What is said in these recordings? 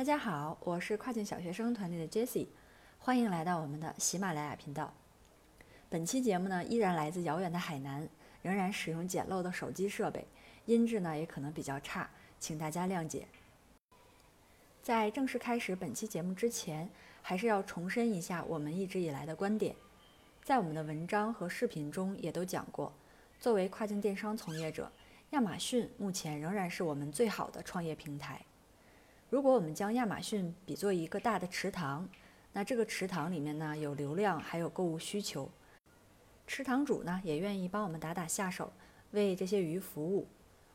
大家好，我是跨境小学生团队的 Jessie，欢迎来到我们的喜马拉雅频道。本期节目呢，依然来自遥远的海南，仍然使用简陋的手机设备，音质呢也可能比较差，请大家谅解。在正式开始本期节目之前，还是要重申一下我们一直以来的观点，在我们的文章和视频中也都讲过，作为跨境电商从业者，亚马逊目前仍然是我们最好的创业平台。如果我们将亚马逊比作一个大的池塘，那这个池塘里面呢有流量，还有购物需求，池塘主呢也愿意帮我们打打下手，为这些鱼服务。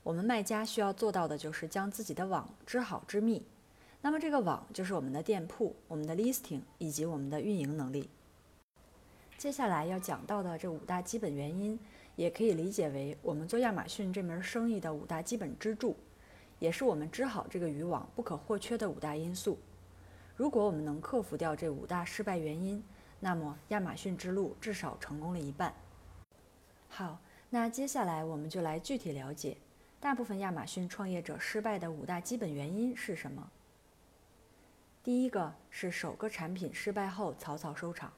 我们卖家需要做到的就是将自己的网织好织密。那么这个网就是我们的店铺、我们的 listing 以及我们的运营能力。接下来要讲到的这五大基本原因，也可以理解为我们做亚马逊这门生意的五大基本支柱。也是我们织好这个渔网不可或缺的五大因素。如果我们能克服掉这五大失败原因，那么亚马逊之路至少成功了一半。好，那接下来我们就来具体了解大部分亚马逊创业者失败的五大基本原因是什么。第一个是首个产品失败后草草收场。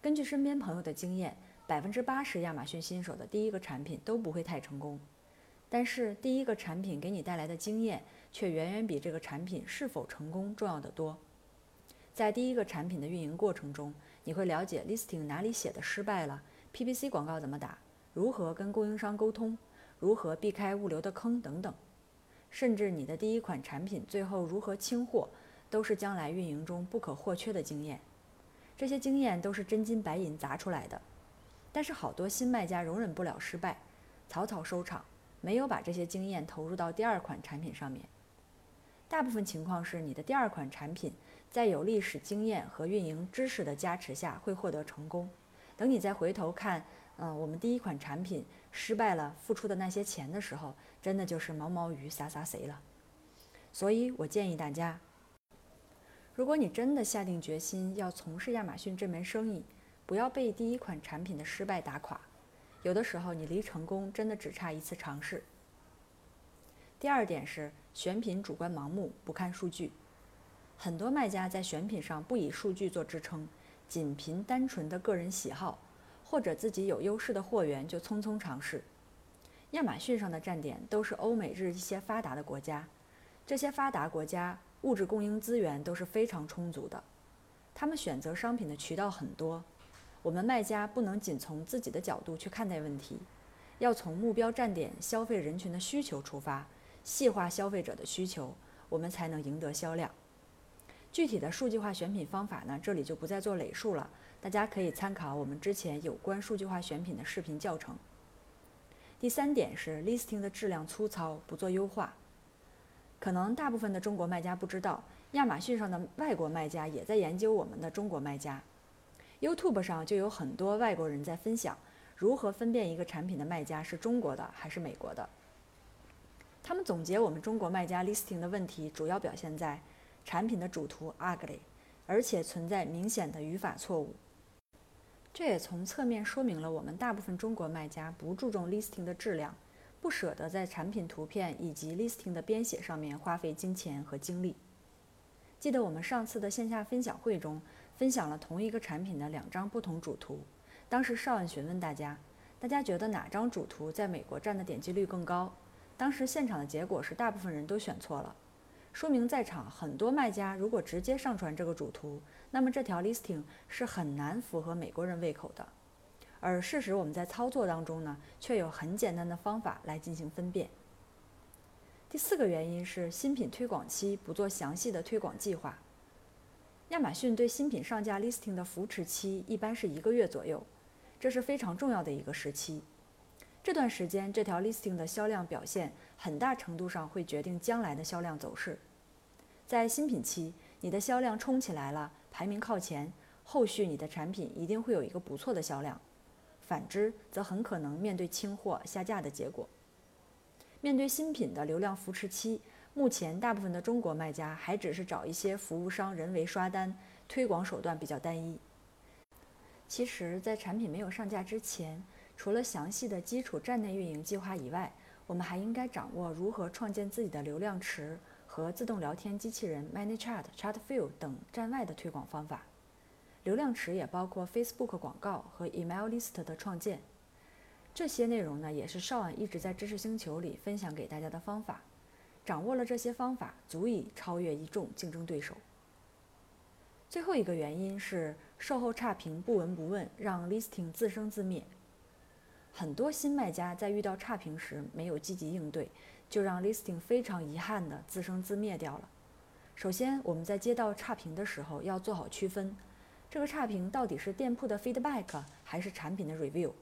根据身边朋友的经验，百分之八十亚马逊新手的第一个产品都不会太成功。但是第一个产品给你带来的经验，却远远比这个产品是否成功重要的多。在第一个产品的运营过程中，你会了解 listing 哪里写的失败了，PPC 广告怎么打，如何跟供应商沟通，如何避开物流的坑等等。甚至你的第一款产品最后如何清货，都是将来运营中不可或缺的经验。这些经验都是真金白银砸出来的。但是好多新卖家容忍不了失败，草草收场。没有把这些经验投入到第二款产品上面，大部分情况是你的第二款产品在有历史经验和运营知识的加持下会获得成功。等你再回头看，嗯，我们第一款产品失败了，付出的那些钱的时候，真的就是毛毛雨洒洒谁了。所以我建议大家，如果你真的下定决心要从事亚马逊这门生意，不要被第一款产品的失败打垮。有的时候，你离成功真的只差一次尝试。第二点是选品主观盲目，不看数据。很多卖家在选品上不以数据做支撑，仅凭单纯的个人喜好或者自己有优势的货源就匆匆尝试。亚马逊上的站点都是欧美日一些发达的国家，这些发达国家物质供应资源都是非常充足的，他们选择商品的渠道很多。我们卖家不能仅从自己的角度去看待问题，要从目标站点消费人群的需求出发，细化消费者的需求，我们才能赢得销量。具体的数据化选品方法呢，这里就不再做累述了，大家可以参考我们之前有关数据化选品的视频教程。第三点是 listing 的质量粗糙，不做优化。可能大部分的中国卖家不知道，亚马逊上的外国卖家也在研究我们的中国卖家。YouTube 上就有很多外国人在分享如何分辨一个产品的卖家是中国的还是美国的。他们总结我们中国卖家 listing 的问题，主要表现在产品的主图 ugly，而且存在明显的语法错误。这也从侧面说明了我们大部分中国卖家不注重 listing 的质量，不舍得在产品图片以及 listing 的编写上面花费金钱和精力。记得我们上次的线下分享会中。分享了同一个产品的两张不同主图，当时邵恩询问大家，大家觉得哪张主图在美国占的点击率更高？当时现场的结果是大部分人都选错了，说明在场很多卖家如果直接上传这个主图，那么这条 listing 是很难符合美国人胃口的。而事实我们在操作当中呢，却有很简单的方法来进行分辨。第四个原因是新品推广期不做详细的推广计划。亚马逊对新品上架 listing 的扶持期一般是一个月左右，这是非常重要的一个时期。这段时间，这条 listing 的销量表现很大程度上会决定将来的销量走势。在新品期，你的销量冲起来了，排名靠前，后续你的产品一定会有一个不错的销量。反之，则很可能面对清货下架的结果。面对新品的流量扶持期。目前，大部分的中国卖家还只是找一些服务商人为刷单，推广手段比较单一。其实，在产品没有上架之前，除了详细的基础站内运营计划以外，我们还应该掌握如何创建自己的流量池和自动聊天机器人 ManyChat、Chatfuel 等站外的推广方法。流量池也包括 Facebook 广告和 Email List 的创建。这些内容呢，也是邵安一直在知识星球里分享给大家的方法。掌握了这些方法，足以超越一众竞争对手。最后一个原因是售后差评不闻不问，让 listing 自生自灭。很多新卖家在遇到差评时没有积极应对，就让 listing 非常遗憾地自生自灭掉了。首先，我们在接到差评的时候要做好区分，这个差评到底是店铺的 feedback 还是产品的 review。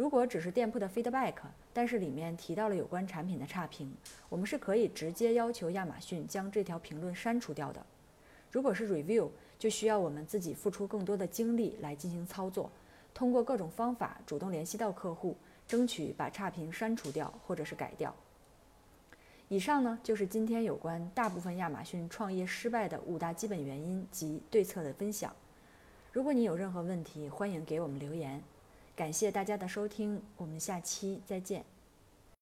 如果只是店铺的 feedback，但是里面提到了有关产品的差评，我们是可以直接要求亚马逊将这条评论删除掉的。如果是 review，就需要我们自己付出更多的精力来进行操作，通过各种方法主动联系到客户，争取把差评删除掉或者是改掉。以上呢就是今天有关大部分亚马逊创业失败的五大基本原因及对策的分享。如果你有任何问题，欢迎给我们留言。感谢大家的收听，我们下期再见。